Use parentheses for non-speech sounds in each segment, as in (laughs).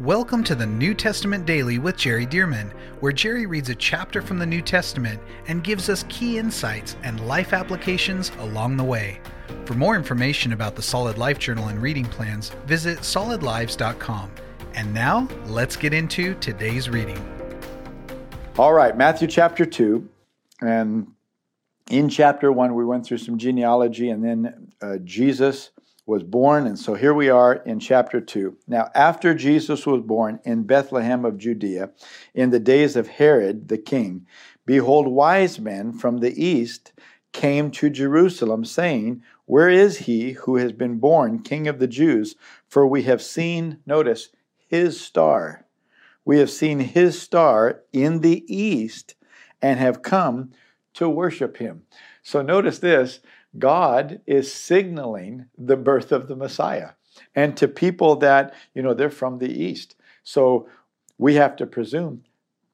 Welcome to the New Testament Daily with Jerry Dirmann, where Jerry reads a chapter from the New Testament and gives us key insights and life applications along the way. For more information about the Solid Life Journal and reading plans, visit solidlives.com. And now, let's get into today's reading. All right, Matthew chapter 2. And in chapter 1, we went through some genealogy, and then uh, Jesus was born. And so here we are in chapter 2. Now, after Jesus was born in Bethlehem of Judea, in the days of Herod the king, behold, wise men from the east came to Jerusalem, saying, Where is he who has been born king of the Jews? For we have seen, notice, his star. We have seen his star in the east and have come to worship him. So notice this God is signaling the birth of the Messiah. And to people that, you know, they're from the East. So we have to presume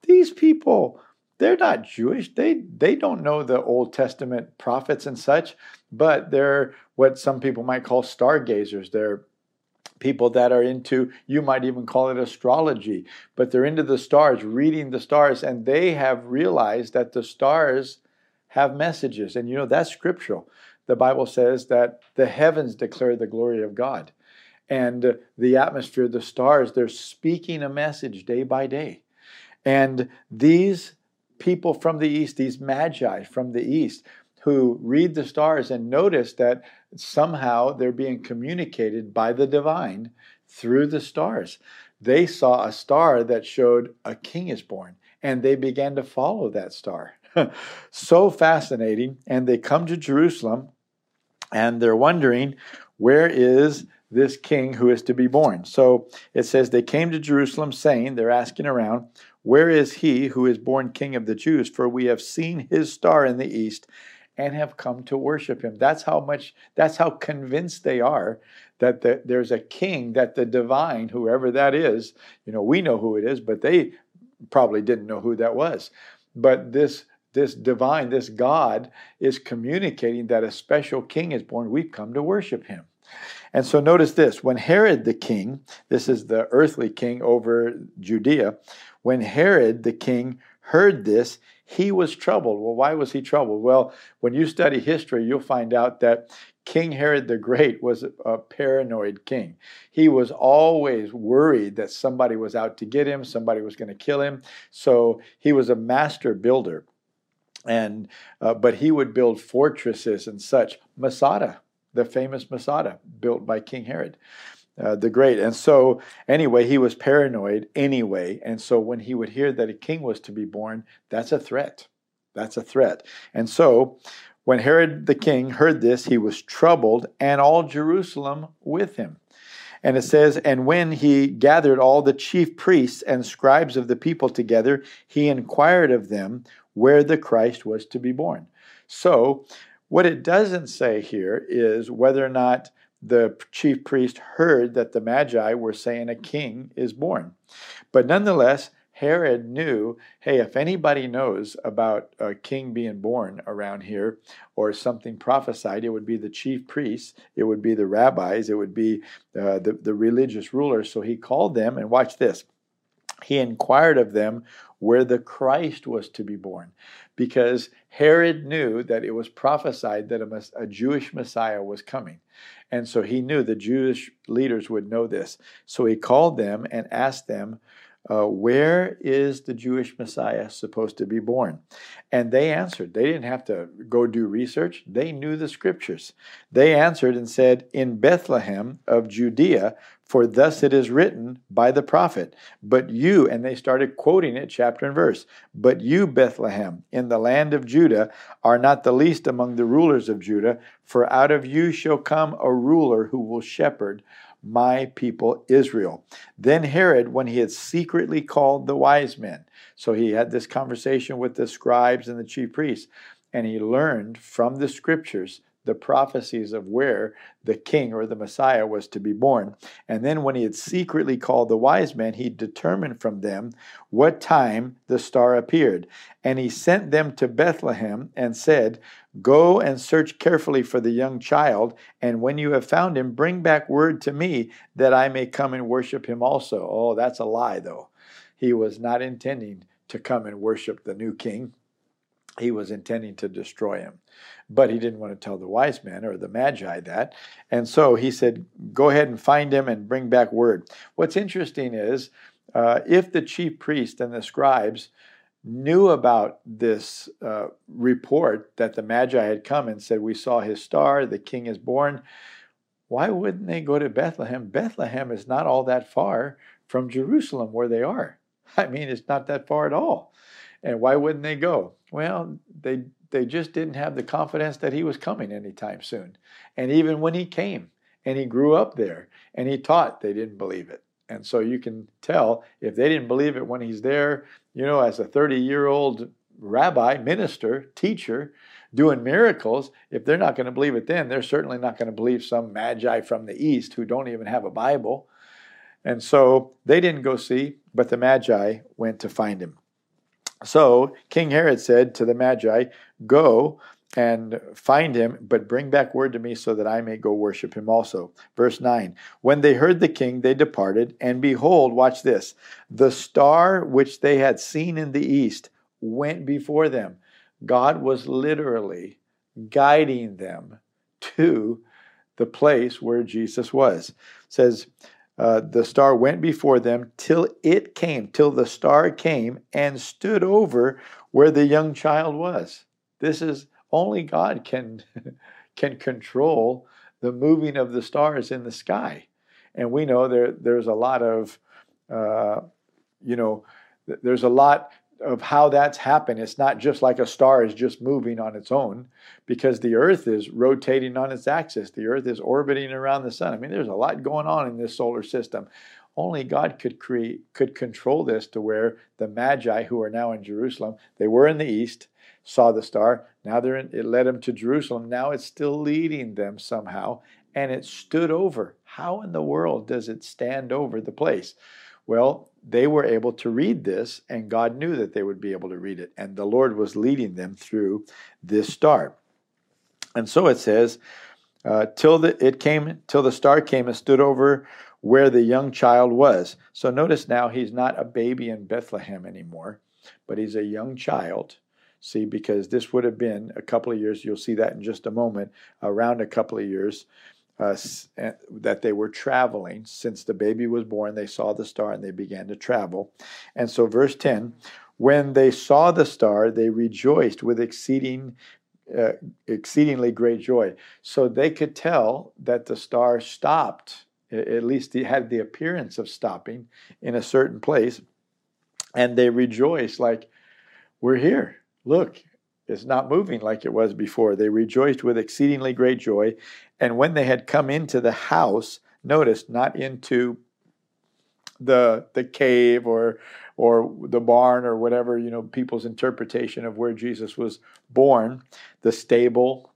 these people, they're not Jewish. They, they don't know the Old Testament prophets and such, but they're what some people might call stargazers. They're people that are into, you might even call it astrology, but they're into the stars, reading the stars, and they have realized that the stars have messages. And you know, that's scriptural. The Bible says that the heavens declare the glory of God. And the atmosphere, the stars, they're speaking a message day by day. And these people from the east, these magi from the east, who read the stars and notice that somehow they're being communicated by the divine through the stars. They saw a star that showed a king is born, and they began to follow that star. (laughs) so fascinating. And they come to Jerusalem and they're wondering, where is this king who is to be born? So it says, they came to Jerusalem saying, they're asking around, where is he who is born king of the Jews? For we have seen his star in the east and have come to worship him. That's how much, that's how convinced they are that the, there's a king, that the divine, whoever that is, you know, we know who it is, but they probably didn't know who that was. But this this divine, this God is communicating that a special king is born. We've come to worship him. And so notice this when Herod the king, this is the earthly king over Judea, when Herod the king heard this, he was troubled. Well, why was he troubled? Well, when you study history, you'll find out that King Herod the Great was a paranoid king. He was always worried that somebody was out to get him, somebody was going to kill him. So he was a master builder and uh, but he would build fortresses and such. Masada, the famous Masada, built by King Herod. Uh, the great. And so, anyway, he was paranoid anyway. And so, when he would hear that a king was to be born, that's a threat. That's a threat. And so, when Herod the king heard this, he was troubled, and all Jerusalem with him. And it says, And when he gathered all the chief priests and scribes of the people together, he inquired of them where the Christ was to be born. So, what it doesn't say here is whether or not the chief priest heard that the Magi were saying a king is born. But nonetheless, Herod knew hey, if anybody knows about a king being born around here or something prophesied, it would be the chief priests, it would be the rabbis, it would be uh, the, the religious rulers. So he called them, and watch this. He inquired of them where the Christ was to be born, because Herod knew that it was prophesied that a, a, Jewish Messiah was coming. And so he knew the Jewish leaders would know this. So he called them and asked them, uh, Where is the Jewish Messiah supposed to be born? And they answered. They didn't have to go do research, they knew the scriptures. They answered and said, In Bethlehem of Judea, for thus it is written by the prophet. But you, and they started quoting it chapter and verse, but you, Bethlehem, in the land of Judah, are not the least among the rulers of Judah, for out of you shall come a ruler who will shepherd my people Israel. Then Herod, when he had secretly called the wise men, so he had this conversation with the scribes and the chief priests, and he learned from the scriptures the prophecies of where the king or the Messiah was to be born. And then, when he had secretly called the wise men, he determined from them what time the star appeared. And he sent them to Bethlehem and said, Go and search carefully for the young child, and when you have found him, bring back word to me that I may come and worship him also. Oh, that's a lie, though. He was not intending to come and worship the new king he was intending to destroy him. But he didn't want to tell the wise men or the magi that. And so he said, Go ahead and find him and bring back word. What's interesting is uh, if the chief priest and the scribes knew about this uh, report that the magi had come and said, We saw his star, the king is born, why wouldn't they go to Bethlehem? Bethlehem is not all that far from Jerusalem where they are. I mean, it's not that far at all. And why wouldn't they go? Well, they they just didn't have the confidence that he was coming anytime soon. And even when he came and he grew up there and he taught, they didn't believe it. And so you can tell if they didn't believe it when he's there, you know, as a 30 year old rabbi, minister, teacher, doing miracles, if they're not going to believe it then, they're certainly not going to believe some magi from the east who don't even have a Bible. And so they didn't go see, but the magi went to find him. So King Herod said to the Magi, Go and find him, but bring back word to me so that I may go worship him also. Verse 9 When they heard the king, they departed, and behold, watch this the star which they had seen in the east went before them. God was literally guiding them to the place where Jesus was. It says, uh, the star went before them till it came, till the star came and stood over where the young child was. This is only God can (laughs) can control the moving of the stars in the sky, and we know there there's a lot of uh, you know there's a lot of how that's happened. It's not just like a star is just moving on its own because the earth is rotating on its axis. The earth is orbiting around the sun. I mean, there's a lot going on in this solar system. Only God could create could control this to where the magi who are now in Jerusalem, they were in the east, saw the star. Now they're in, it led them to Jerusalem. Now it's still leading them somehow and it stood over. How in the world does it stand over the place? Well, they were able to read this, and God knew that they would be able to read it. And the Lord was leading them through this star. And so it says, uh, till the it came till the star came and stood over where the young child was. So notice now he's not a baby in Bethlehem anymore, but he's a young child. See, because this would have been a couple of years, you'll see that in just a moment, around a couple of years uh, that they were traveling. Since the baby was born, they saw the star and they began to travel. And so, verse 10 when they saw the star, they rejoiced with exceeding. Uh, exceedingly great joy. So they could tell that the star stopped, at least it had the appearance of stopping in a certain place. And they rejoiced, like, we're here. Look, it's not moving like it was before. They rejoiced with exceedingly great joy. And when they had come into the house, notice not into the the cave or or the barn or whatever you know people's interpretation of where Jesus was born, the stable.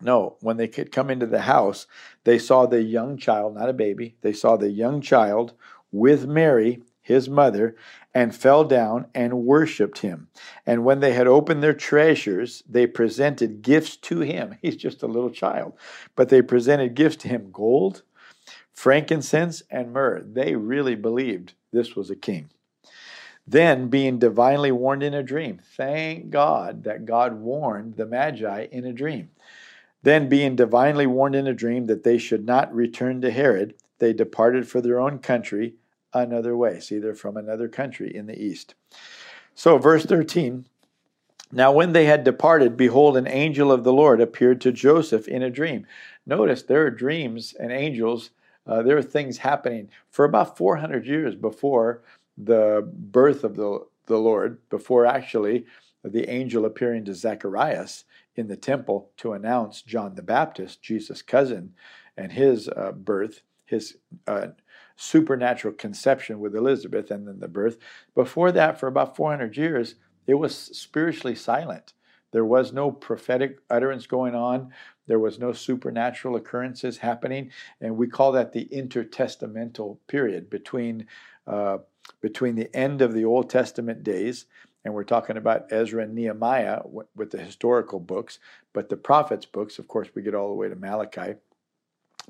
No, when they could come into the house, they saw the young child, not a baby. They saw the young child with Mary, his mother, and fell down and worshipped him. And when they had opened their treasures, they presented gifts to him. (laughs) He's just a little child, but they presented gifts to him gold, frankincense, and myrrh. They really believed this was a king. Then, being divinely warned in a dream, thank God that God warned the Magi in a dream. Then, being divinely warned in a dream that they should not return to Herod, they departed for their own country another way. See, they're from another country in the east. So, verse 13 Now, when they had departed, behold, an angel of the Lord appeared to Joseph in a dream. Notice there are dreams and angels, uh, there are things happening for about 400 years before the birth of the, the Lord, before actually the angel appearing to Zacharias in the temple to announce John the Baptist, Jesus' cousin, and his uh, birth, his uh, supernatural conception with Elizabeth and then the birth. Before that, for about 400 years, it was spiritually silent. There was no prophetic utterance going on. There was no supernatural occurrences happening, and we call that the intertestamental period between uh, between the end of the Old Testament days, and we're talking about Ezra and Nehemiah with the historical books, but the prophets' books, of course, we get all the way to Malachi.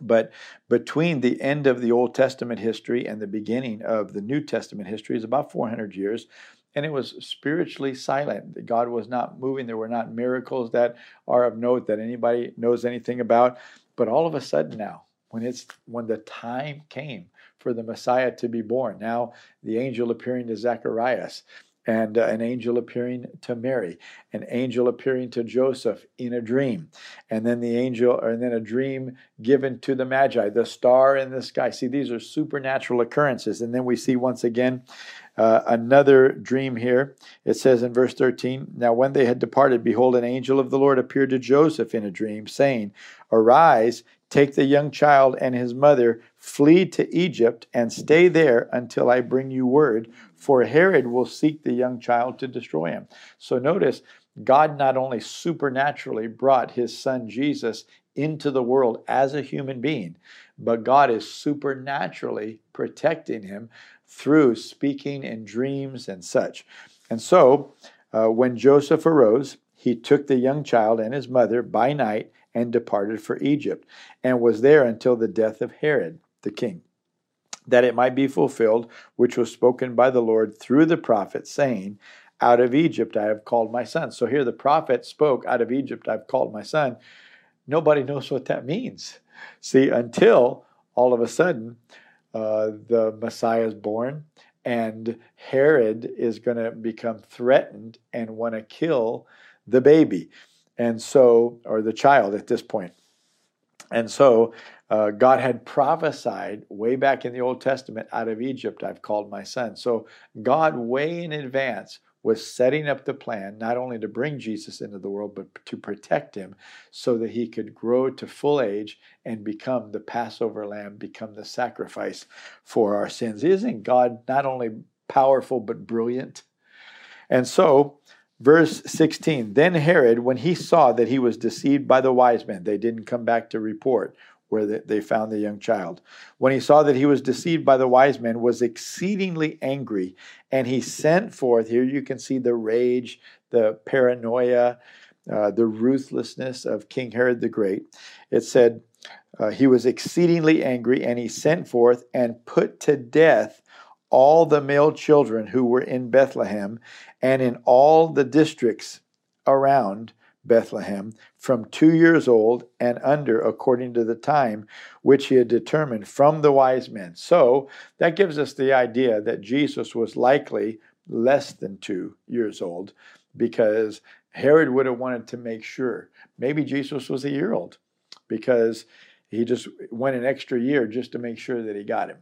But between the end of the Old Testament history and the beginning of the New Testament history is about 400 years and it was spiritually silent. God was not moving. There were not miracles that are of note that anybody knows anything about. But all of a sudden now, when it's when the time came for the Messiah to be born, now the angel appearing to Zacharias, and uh, an angel appearing to Mary, an angel appearing to Joseph in a dream, and then the angel, and then a dream given to the Magi, the star in the sky. See, these are supernatural occurrences. And then we see once again uh, another dream here. It says in verse 13 Now, when they had departed, behold, an angel of the Lord appeared to Joseph in a dream, saying, Arise, take the young child and his mother, flee to Egypt, and stay there until I bring you word, for Herod will seek the young child to destroy him. So notice, God not only supernaturally brought his son Jesus into the world as a human being, but God is supernaturally protecting him through speaking in dreams and such. And so, uh, when Joseph arose, he took the young child and his mother by night and departed for Egypt, and was there until the death of Herod the king, that it might be fulfilled, which was spoken by the Lord through the prophet, saying, Out of Egypt I have called my son. So here the prophet spoke, Out of Egypt I've called my son. Nobody knows what that means. See, until all of a sudden, uh, the Messiah is born, and Herod is going to become threatened and want to kill the baby, and so, or the child at this point. And so, uh, God had prophesied way back in the Old Testament out of Egypt, I've called my son. So, God, way in advance, was setting up the plan not only to bring Jesus into the world, but to protect him so that he could grow to full age and become the Passover lamb, become the sacrifice for our sins. Isn't God not only powerful, but brilliant? And so, verse 16 Then Herod, when he saw that he was deceived by the wise men, they didn't come back to report where they found the young child. When he saw that he was deceived by the wise men, was exceedingly angry, and he sent forth. Here you can see the rage, the paranoia, uh, the ruthlessness of King Herod the Great. It said uh, he was exceedingly angry, and he sent forth and put to death all the male children who were in Bethlehem and in all the districts around Bethlehem from two years old and under, according to the time which he had determined from the wise men. So that gives us the idea that Jesus was likely less than two years old because Herod would have wanted to make sure. Maybe Jesus was a year old because he just went an extra year just to make sure that he got him.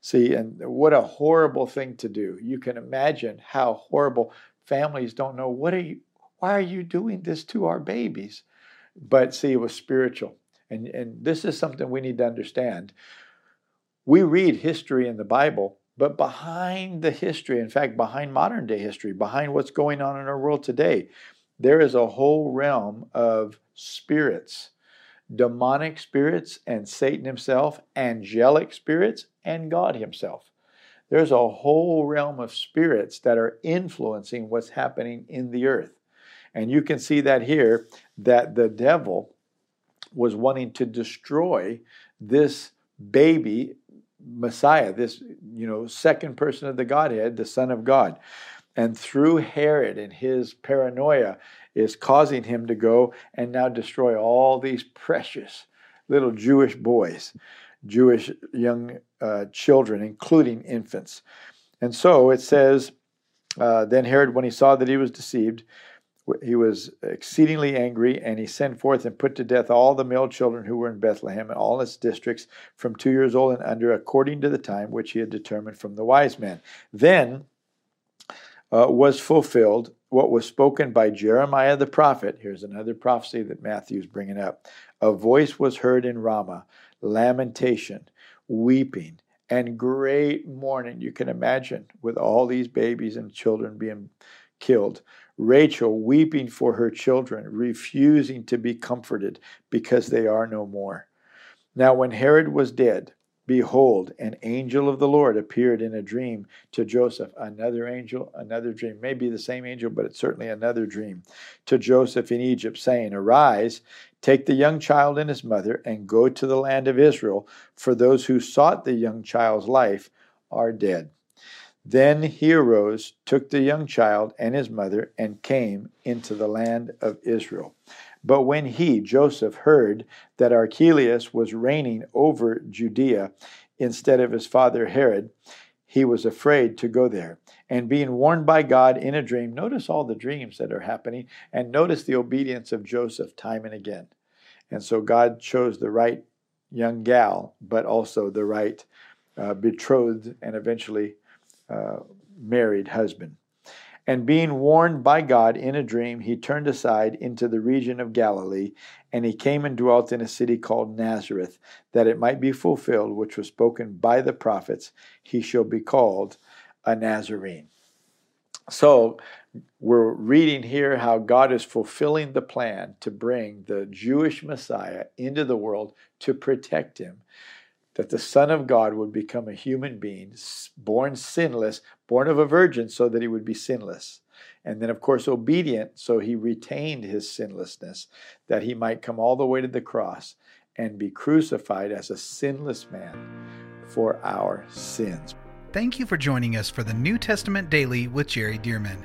See, and what a horrible thing to do. You can imagine how horrible families don't know what are you why are you doing this to our babies? But see, it was spiritual. And, and this is something we need to understand. We read history in the Bible, but behind the history, in fact, behind modern day history, behind what's going on in our world today, there is a whole realm of spirits demonic spirits and Satan himself, angelic spirits, and God himself. There's a whole realm of spirits that are influencing what's happening in the earth. And you can see that here that the devil was wanting to destroy this baby Messiah, this you know second person of the Godhead, the Son of God. And through Herod and his paranoia is causing him to go and now destroy all these precious little Jewish boys, Jewish young uh, children, including infants. And so it says, uh, then Herod, when he saw that he was deceived, he was exceedingly angry, and he sent forth and put to death all the male children who were in Bethlehem and all its districts from two years old and under, according to the time which he had determined from the wise men. Then uh, was fulfilled what was spoken by Jeremiah the prophet. Here's another prophecy that Matthew's bringing up. A voice was heard in Ramah, lamentation, weeping, and great mourning. You can imagine with all these babies and children being killed. Rachel weeping for her children, refusing to be comforted because they are no more. Now, when Herod was dead, behold, an angel of the Lord appeared in a dream to Joseph. Another angel, another dream. Maybe the same angel, but it's certainly another dream to Joseph in Egypt, saying, Arise, take the young child and his mother, and go to the land of Israel, for those who sought the young child's life are dead. Then he arose, took the young child and his mother, and came into the land of Israel. But when he, Joseph, heard that Archelaus was reigning over Judea instead of his father Herod, he was afraid to go there. And being warned by God in a dream, notice all the dreams that are happening, and notice the obedience of Joseph time and again. And so God chose the right young gal, but also the right uh, betrothed and eventually uh, married husband. And being warned by God in a dream, he turned aside into the region of Galilee, and he came and dwelt in a city called Nazareth, that it might be fulfilled which was spoken by the prophets, he shall be called a Nazarene. So we're reading here how God is fulfilling the plan to bring the Jewish Messiah into the world to protect him that the Son of God would become a human being, born sinless, born of a virgin, so that he would be sinless. And then, of course, obedient, so he retained his sinlessness, that he might come all the way to the cross and be crucified as a sinless man for our sins. Thank you for joining us for the New Testament Daily with Jerry Dirmann.